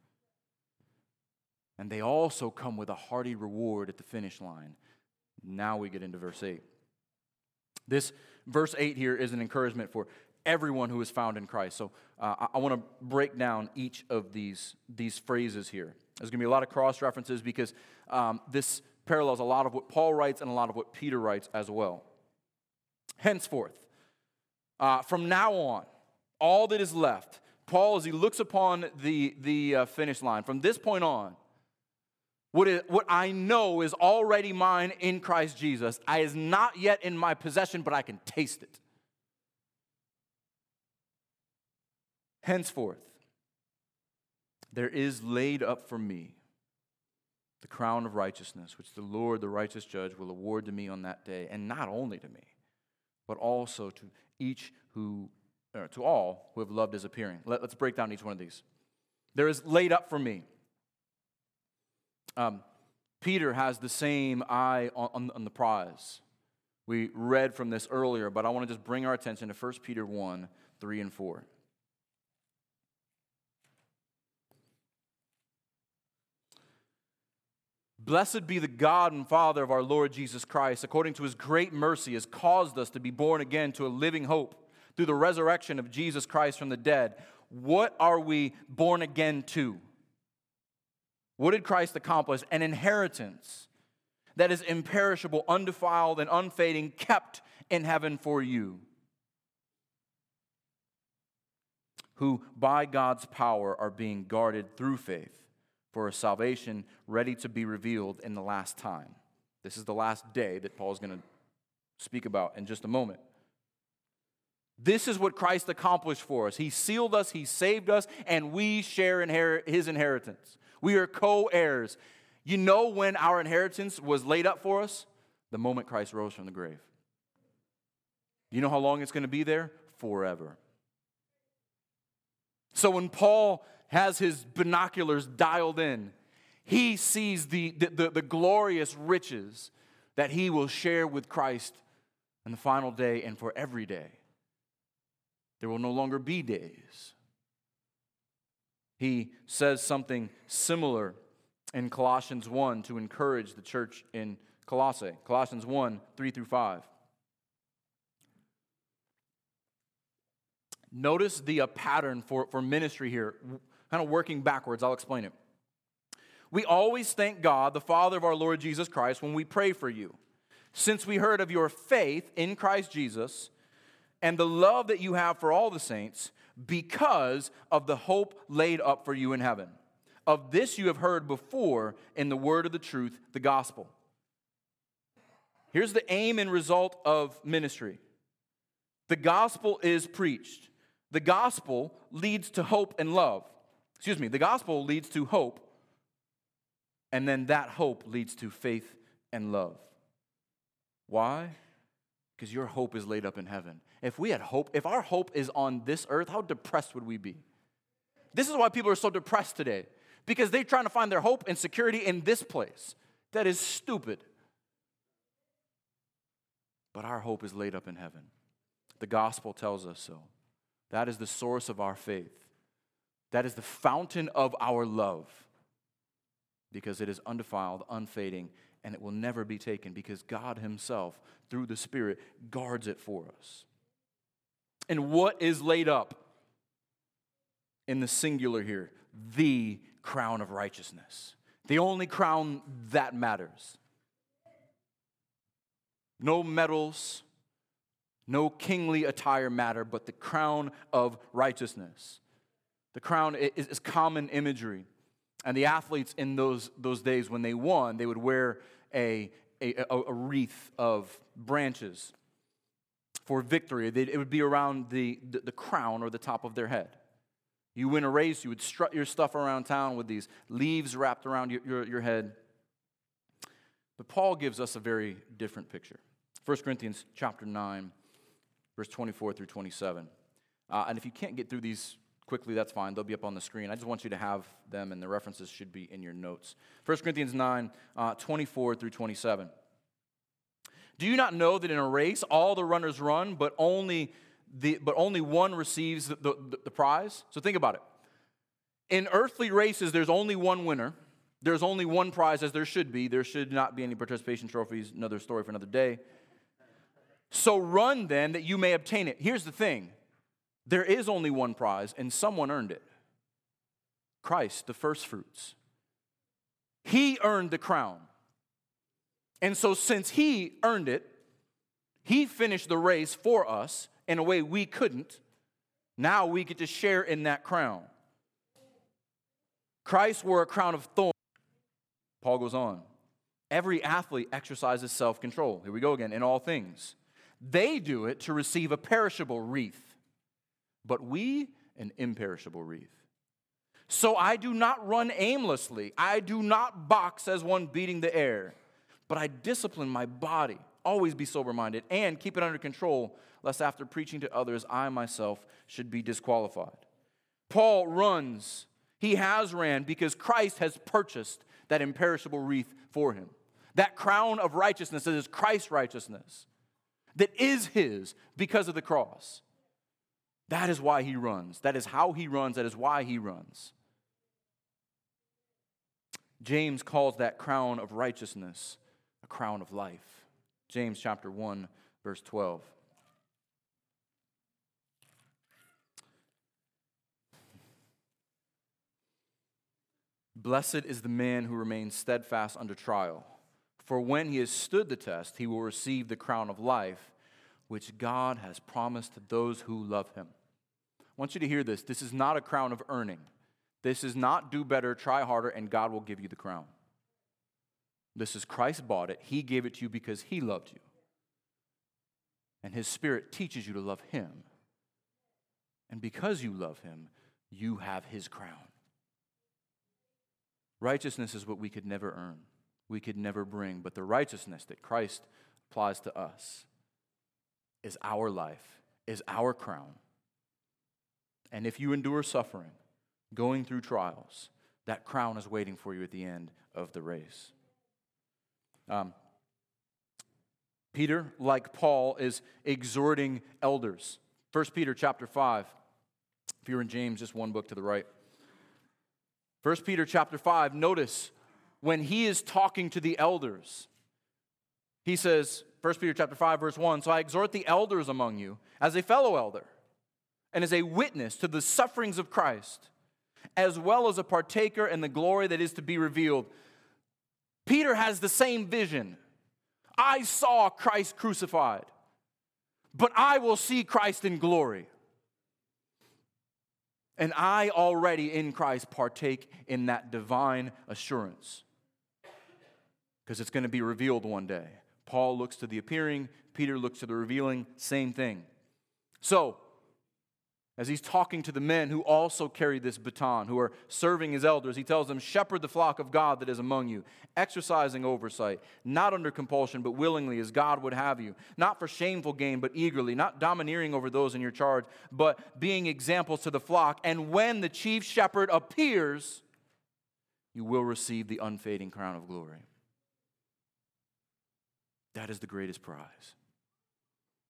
And they also come with a hearty reward at the finish line. Now we get into verse 8. This verse 8 here is an encouragement for everyone who is found in Christ. So uh, I, I want to break down each of these, these phrases here. There's going to be a lot of cross references because um, this parallels a lot of what Paul writes and a lot of what Peter writes as well. Henceforth, uh, from now on, all that is left, Paul, as he looks upon the, the uh, finish line, from this point on, what, is, what I know is already mine in Christ Jesus. I is not yet in my possession, but I can taste it. Henceforth, there is laid up for me the crown of righteousness, which the Lord, the righteous judge, will award to me on that day, and not only to me, but also to each who, to all who have loved his appearing. Let, us break down each one of these. There is laid up for me. Um, Peter has the same eye on, on, on the prize. We read from this earlier, but I want to just bring our attention to 1 Peter 1 3 and 4. Blessed be the God and Father of our Lord Jesus Christ, according to his great mercy, has caused us to be born again to a living hope through the resurrection of Jesus Christ from the dead. What are we born again to? What did Christ accomplish? An inheritance that is imperishable, undefiled, and unfading, kept in heaven for you, who by God's power are being guarded through faith for a salvation ready to be revealed in the last time. This is the last day that Paul is going to speak about in just a moment. This is what Christ accomplished for us. He sealed us, He saved us, and we share inherit His inheritance. We are co heirs. You know when our inheritance was laid up for us? The moment Christ rose from the grave. You know how long it's going to be there? Forever. So when Paul has his binoculars dialed in, he sees the, the, the, the glorious riches that he will share with Christ in the final day and for every day. There will no longer be days. He says something similar in Colossians 1 to encourage the church in Colossae. Colossians 1 3 through 5. Notice the uh, pattern for, for ministry here kind of working backwards. I'll explain it. We always thank God, the Father of our Lord Jesus Christ, when we pray for you, since we heard of your faith in Christ Jesus and the love that you have for all the saints because of the hope laid up for you in heaven. Of this you have heard before in the word of the truth, the gospel. Here's the aim and result of ministry the gospel is preached. The gospel leads to hope and love excuse me, the gospel leads to hope, and then that hope leads to faith and love. Why? Because your hope is laid up in heaven. If we had hope, if our hope is on this earth, how depressed would we be? This is why people are so depressed today, because they're trying to find their hope and security in this place. That is stupid. But our hope is laid up in heaven. The gospel tells us so. That is the source of our faith. That is the fountain of our love because it is undefiled, unfading, and it will never be taken because God Himself, through the Spirit, guards it for us. And what is laid up in the singular here? The crown of righteousness. The only crown that matters. No medals, no kingly attire matter, but the crown of righteousness. The crown is, is common imagery. And the athletes in those, those days, when they won, they would wear a, a, a wreath of branches for victory. They'd, it would be around the, the, the crown or the top of their head. You win a race, you would strut your stuff around town with these leaves wrapped around your, your, your head. But Paul gives us a very different picture. 1 Corinthians chapter 9, verse 24 through 27. Uh, and if you can't get through these quickly, that's fine. They'll be up on the screen. I just want you to have them, and the references should be in your notes. 1 Corinthians 9, uh, 24 through 27. Do you not know that in a race all the runners run, but only, the, but only one receives the, the, the prize? So think about it. In earthly races, there's only one winner. There's only one prize, as there should be. There should not be any participation trophies. Another story for another day. So run then that you may obtain it. Here's the thing there is only one prize, and someone earned it Christ, the first fruits. He earned the crown. And so, since he earned it, he finished the race for us in a way we couldn't. Now we get to share in that crown. Christ wore a crown of thorns. Paul goes on. Every athlete exercises self control. Here we go again, in all things. They do it to receive a perishable wreath, but we an imperishable wreath. So I do not run aimlessly. I do not box as one beating the air but I discipline my body. Always be sober minded and keep it under control, lest after preaching to others, I myself should be disqualified. Paul runs. He has ran because Christ has purchased that imperishable wreath for him. That crown of righteousness that is Christ's righteousness, that is his because of the cross. That is why he runs. That is how he runs. That is why he runs. James calls that crown of righteousness a crown of life. James chapter 1, verse 12. Blessed is the man who remains steadfast under trial, for when he has stood the test, he will receive the crown of life, which God has promised to those who love him. Want you to hear this. This is not a crown of earning. This is not do better, try harder, and God will give you the crown. This is Christ bought it. He gave it to you because He loved you. And His Spirit teaches you to love Him. And because you love Him, you have His crown. Righteousness is what we could never earn, we could never bring, but the righteousness that Christ applies to us is our life, is our crown. And if you endure suffering, going through trials, that crown is waiting for you at the end of the race. Um, Peter, like Paul, is exhorting elders. 1 Peter chapter 5. If you're in James, just one book to the right. 1 Peter chapter 5, notice when he is talking to the elders, he says, 1 Peter chapter 5, verse 1, So I exhort the elders among you as a fellow elder and as a witness to the sufferings of Christ, as well as a partaker in the glory that is to be revealed. Peter has the same vision. I saw Christ crucified, but I will see Christ in glory. And I already in Christ partake in that divine assurance because it's going to be revealed one day. Paul looks to the appearing, Peter looks to the revealing, same thing. So, as he's talking to the men who also carry this baton, who are serving as elders, he tells them, Shepherd the flock of God that is among you, exercising oversight, not under compulsion, but willingly, as God would have you, not for shameful gain, but eagerly, not domineering over those in your charge, but being examples to the flock. And when the chief shepherd appears, you will receive the unfading crown of glory. That is the greatest prize.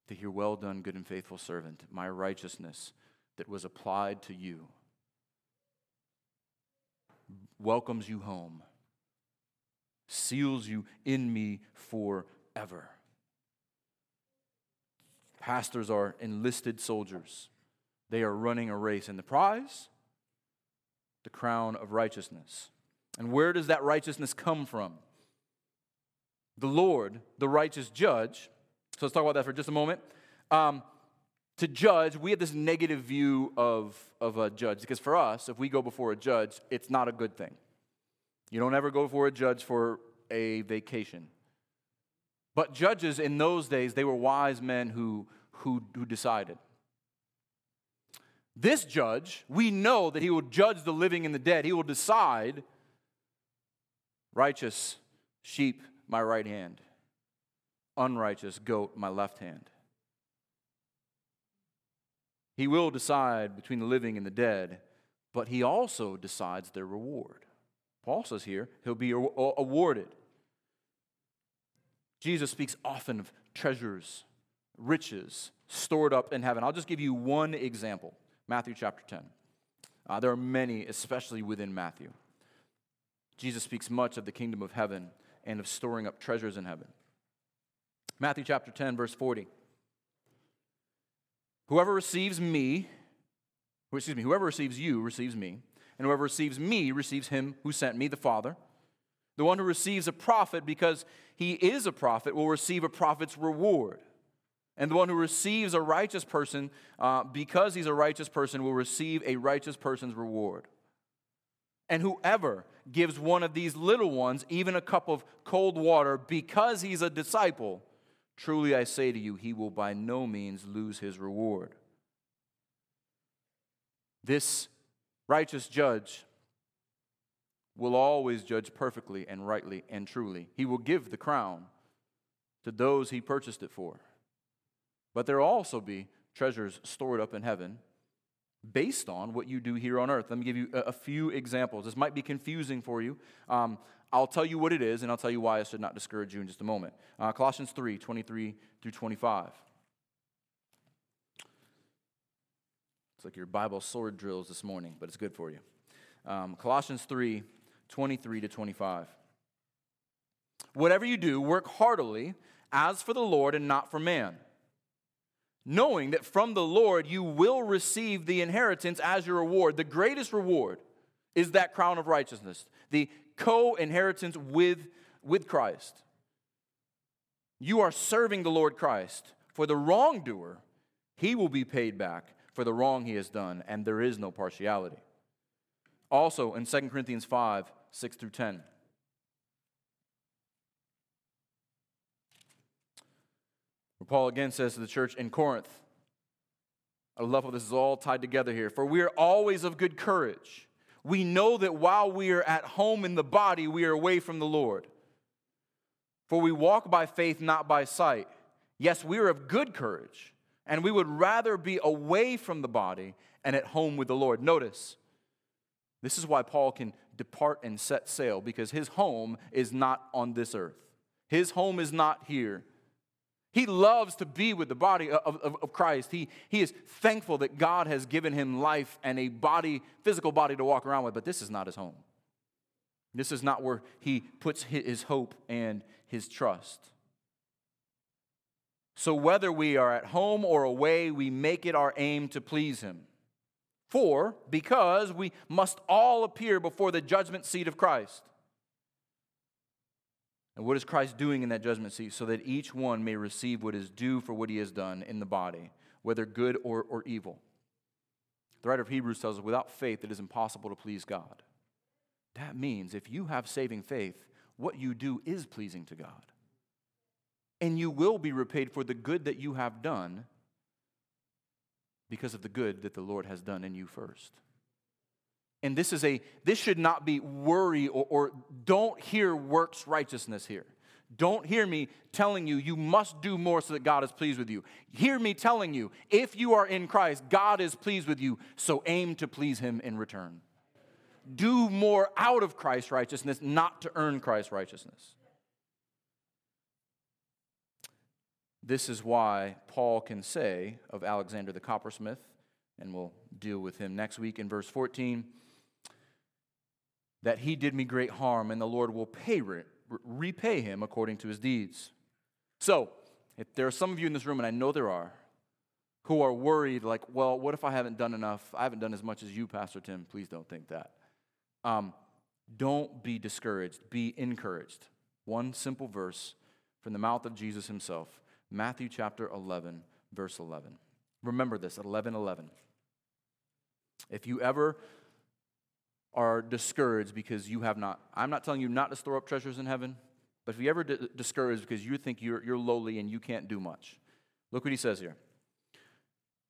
To hear, well done, good and faithful servant, my righteousness that was applied to you welcomes you home, seals you in me forever. Pastors are enlisted soldiers. They are running a race, and the prize? The crown of righteousness. And where does that righteousness come from? The Lord, the righteous judge. So let's talk about that for just a moment. Um, to judge, we have this negative view of, of a judge because for us, if we go before a judge, it's not a good thing. You don't ever go before a judge for a vacation. But judges in those days, they were wise men who, who, who decided. This judge, we know that he will judge the living and the dead. He will decide righteous sheep, my right hand, unrighteous goat, my left hand. He will decide between the living and the dead, but he also decides their reward. Paul says here, he'll be awarded. Jesus speaks often of treasures, riches stored up in heaven. I'll just give you one example Matthew chapter 10. Uh, there are many, especially within Matthew. Jesus speaks much of the kingdom of heaven and of storing up treasures in heaven. Matthew chapter 10, verse 40. Whoever receives me, excuse me, whoever receives you receives me, and whoever receives me receives him who sent me, the Father. The one who receives a prophet because he is a prophet will receive a prophet's reward. And the one who receives a righteous person uh, because he's a righteous person will receive a righteous person's reward. And whoever gives one of these little ones even a cup of cold water because he's a disciple, truly I say to you, he will by no means lose his reward. This righteous judge will always judge perfectly and rightly and truly. He will give the crown to those he purchased it for. But there will also be treasures stored up in heaven based on what you do here on earth. Let me give you a, few examples. This might be confusing for you. Um, I'll tell you what it is, and I'll tell you why I should not discourage you in just a moment. Uh, Colossians 3 23 through 25. It's like your Bible sword drills this morning, but it's good for you. Um, Colossians 3 23 to 25. Whatever you do, work heartily as for the Lord and not for man, knowing that from the Lord you will receive the inheritance as your reward. The greatest reward is that crown of righteousness, the co inheritance with, with Christ. You are serving the Lord Christ. For the wrongdoer, he will be paid back for the wrong he has done, and there is no partiality. Also in 2 Corinthians 5 6 through 10. Where Paul again says to the church in Corinth, I love how this is all tied together here. For we are always of good courage. We know that while we are at home in the body, we are away from the Lord. For we walk by faith, not by sight. Yes, we are of good courage, and we would rather be away from the body and at home with the Lord. Notice, this is why Paul can depart and set sail because his home is not on this earth. His home is not here. He loves to be with the body of, of, of, Christ. He, he is thankful that God has given him life and a body, physical body to walk around with, but this is not his home. This is not where he puts his hope and his trust. So, whether we are at home or away, we make it our aim to please him. For, because we must all appear before the judgment seat of Christ. And what is Christ doing in that judgment seat? So that each one may receive what is due for what he has done in the body, whether good or, or evil. The writer of Hebrews tells us without faith it is impossible to please God. That means if you have saving faith, what you do is pleasing to God. And you will be repaid for the good that you have done because of the good that the Lord has done in you first. And this is a this should not be worry or, or don't hear works righteousness here. Don't hear me telling you you must do more so that God is pleased with you. Hear me telling you if you are in Christ, God is pleased with you, so aim to please him in return. Do more out of Christ's righteousness, not to earn Christ's righteousness. This is why Paul can say of Alexander the coppersmith, and we'll deal with him next week in verse 14, that he did me great harm, and the Lord will pay re- repay him according to his deeds. So, if there are some of you in this room, and I know there are, who are worried, like, well, what if I haven't done enough? I haven't done as much as you, Pastor Tim. Please don't think that. Um, don't be discouraged, be encouraged. One simple verse from the mouth of Jesus himself. Matthew chapter 11, verse 11. Remember this 11 11. If you ever are discouraged because you have not, I'm not telling you not to store up treasures in heaven, but if you ever d- discouraged because you think you're, you're lowly and you can't do much, look what he says here.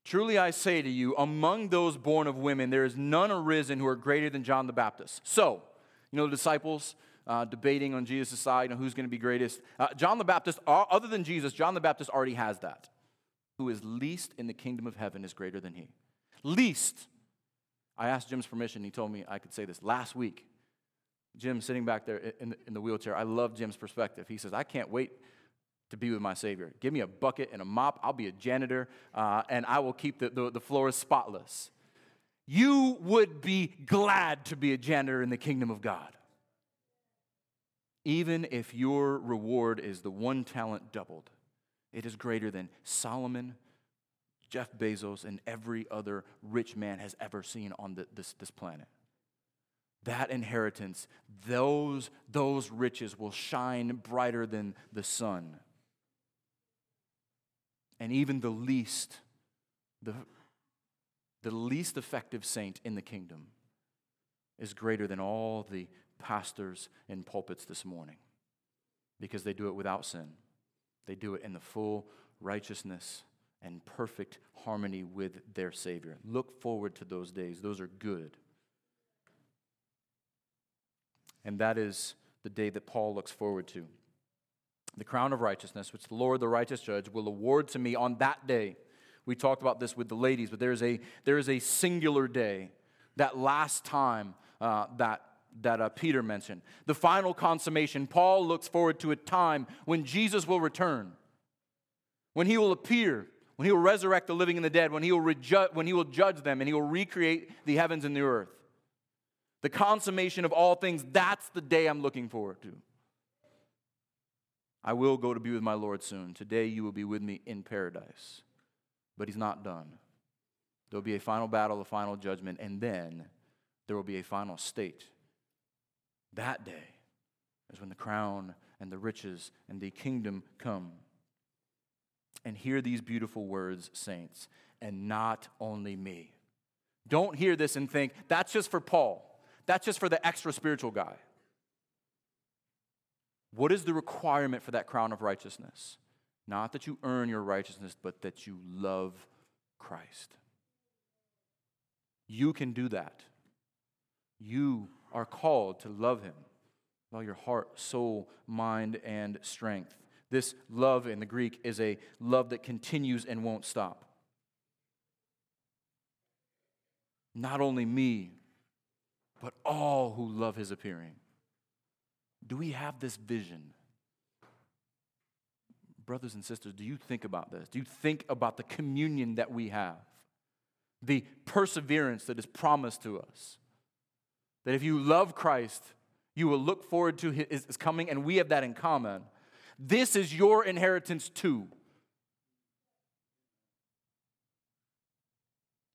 Truly I say to you, among those born of women, there is none arisen who are greater than John the Baptist. So, you know, the disciples, uh, debating on Jesus' side and who's going to be greatest. Uh, John the Baptist, uh, other than Jesus, John the Baptist already has that. Who is least in the kingdom of heaven is greater than he. Least. I asked Jim's permission. He told me I could say this last week. Jim sitting back there in the, in the wheelchair. I love Jim's perspective. He says, I can't wait to be with my Savior. Give me a bucket and a mop. I'll be a janitor, uh, and I will keep the, the, the floors spotless. You would be glad to be a janitor in the kingdom of God. Even if your reward is the one talent doubled, it is greater than Solomon, Jeff Bezos, and every other rich man has ever seen on the, this, this planet that inheritance, those, those riches will shine brighter than the sun. And even the least, the, the least effective saint in the kingdom is greater than all the pastors in pulpits this morning because they do it without sin. They do it in the full righteousness and perfect harmony with their Savior. Look forward to those days, those are good. And that is the day that Paul looks forward to. The crown of righteousness, which the Lord, the righteous judge, will award to me on that day. We talked about this with the ladies, but there is a, there is a singular day, that last time uh, that, that uh, Peter mentioned. The final consummation. Paul looks forward to a time when Jesus will return, when he will appear, when he will resurrect the living and the dead, when he will, reju- when he will judge them, and he will recreate the heavens and the earth the consummation of all things, that's the day I'm looking forward to. I will go to be with my Lord soon. Today you will be with me in paradise. But he's not done. There will be a final battle, a final judgment, and then there will be a final state. That day is when the crown and the riches and the kingdom come. And hear these beautiful words, saints, and not only me. Don't hear this and think, that's just for Paul. That's just for the extra spiritual guy. What is the requirement for that crown of righteousness? Not that you earn your righteousness, but that you love Christ. You can do that. You are called to love Him with all your heart, soul, mind, and strength. This love in the Greek is a love that continues and won't stop. Not only me, but all who love his appearing. Do we have this vision? Brothers and sisters, do you think about this? Do you think about the communion that we have? The perseverance that is promised to us? That if you love Christ, you will look forward to his coming, and we have that in common. This is your inheritance too.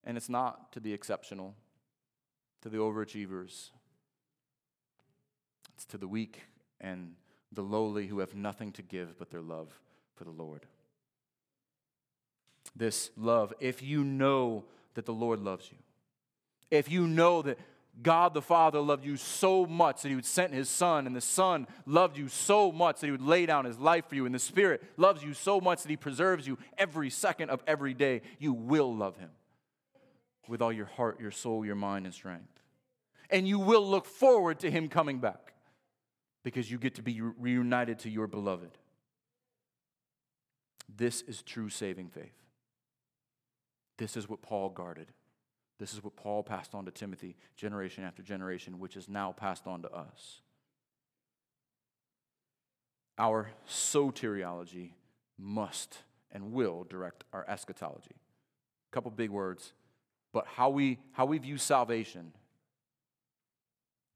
And it's not to the exceptional to the overachievers. It's to the weak and the lowly who have nothing to give but their love for the Lord. This love, if you know that the Lord loves you, if you know that God the Father loved you so much that He would send His Son, and the Son loved you so much that He would lay down His life for you, and the Spirit loves you so much that He preserves you every second of every day, you will love Him with all your heart, your soul, your mind, and strength. And you will look forward to him coming back because you get to be reunited to your beloved. This is true saving faith. This is what Paul guarded. This is what Paul passed on to Timothy generation after generation, which is now passed on to us. Our soteriology must and will direct our eschatology. A couple big words but how we, how we view salvation,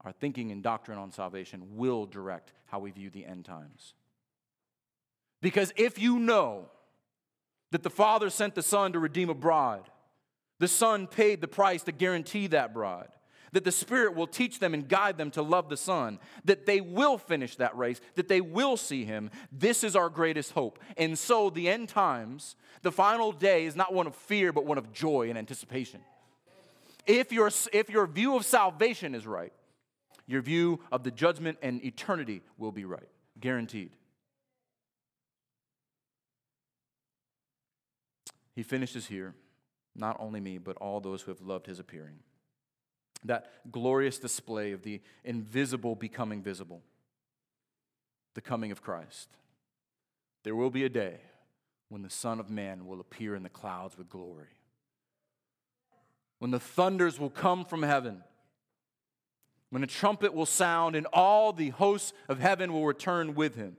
our thinking and doctrine on salvation, will direct how we view the end times. Because if you know that the Father sent the Son to redeem a bride, the Son paid the price to guarantee that bride, that the Spirit will teach them and guide them to love the Son, that they will finish that race, that they will see Him. This is our greatest hope. And so, the end times, the final day, is not one of fear, but one of joy and anticipation. If your, if your view of salvation is right, your view of the judgment and eternity will be right, guaranteed. He finishes here, not only me, but all those who have loved his appearing. That glorious display of the invisible becoming visible, the coming of Christ. There will be a day when the Son of Man will appear in the clouds with glory when the thunders will come from heaven, when a trumpet will sound and all the hosts of heaven will return with him.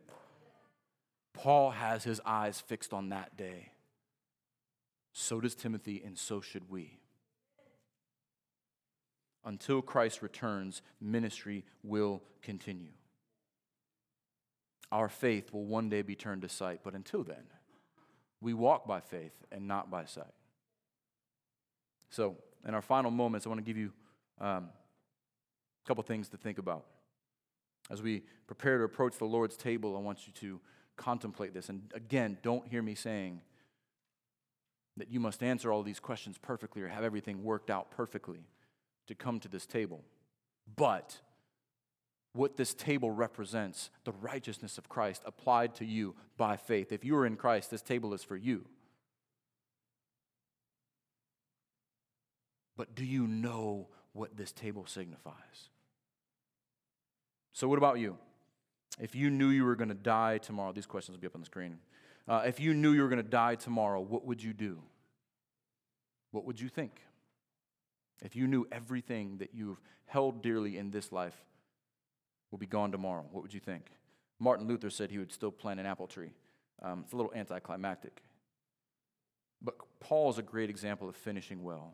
Paul has his eyes fixed on that day. So does Timothy, and so should we. Until Christ returns, ministry will continue. Our faith will one day be turned to sight, but until then, we walk by faith and not by sight. So, in our final moments, I want to give you um, a couple things to think about. As we prepare to approach the Lord's table, I want you to contemplate this. And again, don't hear me saying that you must answer all these questions perfectly or have everything worked out perfectly to come to this table. But what this table represents, the righteousness of Christ applied to you by faith. If you are in Christ, this table is for you. But do you know what this table signifies? So, what about you? If you knew you were going to die tomorrow, these questions will be up on the screen. Uh, if you knew you were going to die tomorrow, what would you do? What would you think? If you knew everything that you've held dearly in this life will be gone tomorrow, what would you think? Martin Luther said he would still plant an apple tree. Um, it's a little anticlimactic. But Paul is a great example of finishing well,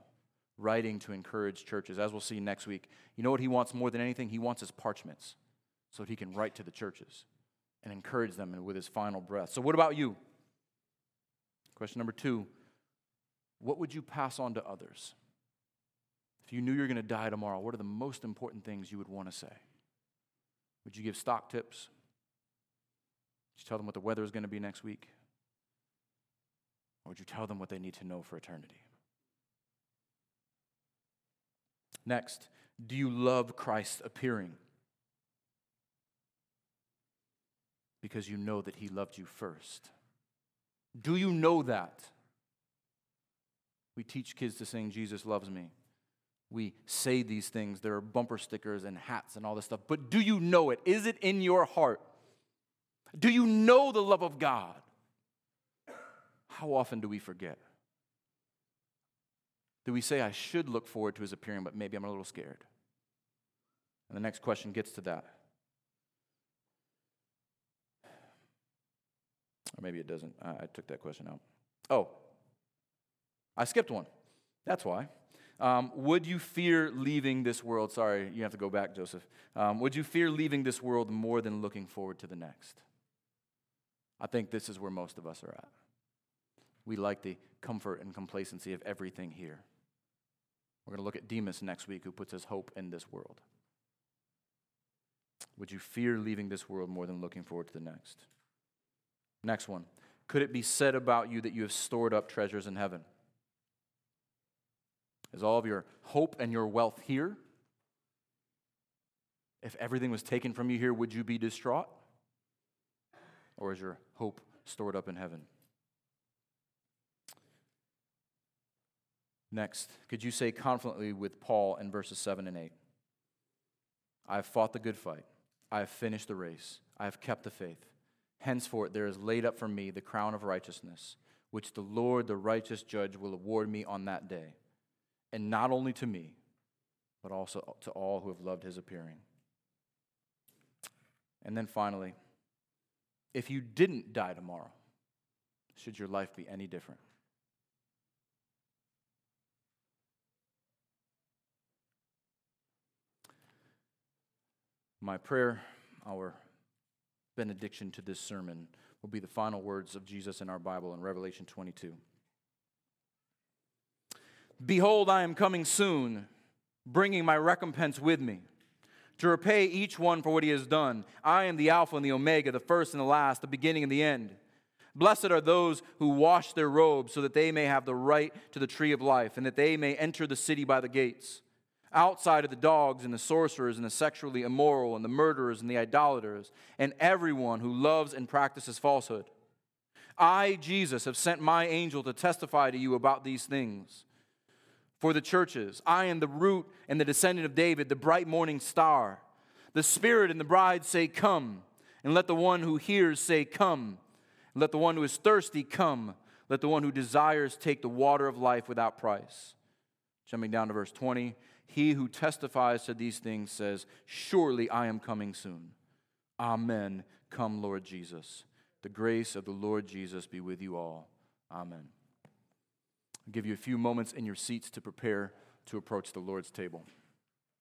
writing to encourage churches. As we'll see next week, you know what he wants more than anything? He wants his parchments so that he can write to the churches and encourage them with his final breath. So, what about you? Question number two What would you pass on to others? If you knew you're going to die tomorrow, what are the most important things you would want to say? Would you give stock tips? Would you tell them what the weather is going to be next week? Or would you tell them what they need to know for eternity? Next, do you love Christ appearing? Because you know that He loved you first. Do you know that? We teach kids to sing, Jesus loves me. We say these things. There are bumper stickers and hats and all this stuff. But do you know it? Is it in your heart? Do you know the love of God? How often do we forget? Do we say, I should look forward to his appearing, but maybe I'm a little scared? And the next question gets to that. Or maybe it doesn't. I, I took that question out. Oh, I skipped one. That's why. Um, would you fear leaving this world? Sorry, you have to go back, Joseph. Um, would you fear leaving this world more than looking forward to the next? I think this is where most of us are at. We like the comfort and complacency of everything here. We're going to look at Demas next week, who puts his hope in this world. Would you fear leaving this world more than looking forward to the next? Next one. Could it be said about you that you have stored up treasures in heaven? Is all of your hope and your wealth here? If everything was taken from you here, would you be distraught? Or is your hope stored up in heaven? Next, could you say confidently with Paul in verses 7 and 8? I have fought the good fight. I have finished the race. I have kept the faith. Henceforth, there is laid up for me the crown of righteousness, which the Lord, the righteous judge, will award me on that day. And not only to me, but also to all who have loved his appearing. And then finally, if you didn't die tomorrow, should your life be any different? My prayer, our benediction to this sermon will be the final words of Jesus in our Bible in Revelation 22. Behold, I am coming soon, bringing my recompense with me to repay each one for what he has done. I am the Alpha and the Omega, the first and the last, the beginning and the end. Blessed are those who wash their robes so that they may have the right to the tree of life and that they may enter the city by the gates outside of the dogs and the sorcerers and the sexually immoral and the murderers and the idolaters and everyone who loves and practices falsehood. I, Jesus, have sent my angel to testify to you about these things. For the churches, I am the root and the descendant of David, the bright morning star. The Spirit and the bride say, Come. And let the one who hears say, Come. And let the one who is thirsty come. Let the one who desires take the water of life without price. Jumping down to verse 20. He who testifies to these things says, Surely I am coming soon. Amen. Come, Lord Jesus. The grace of the Lord Jesus be with you all. Amen. I'll give you a few moments in your seats to prepare to approach the Lord's table.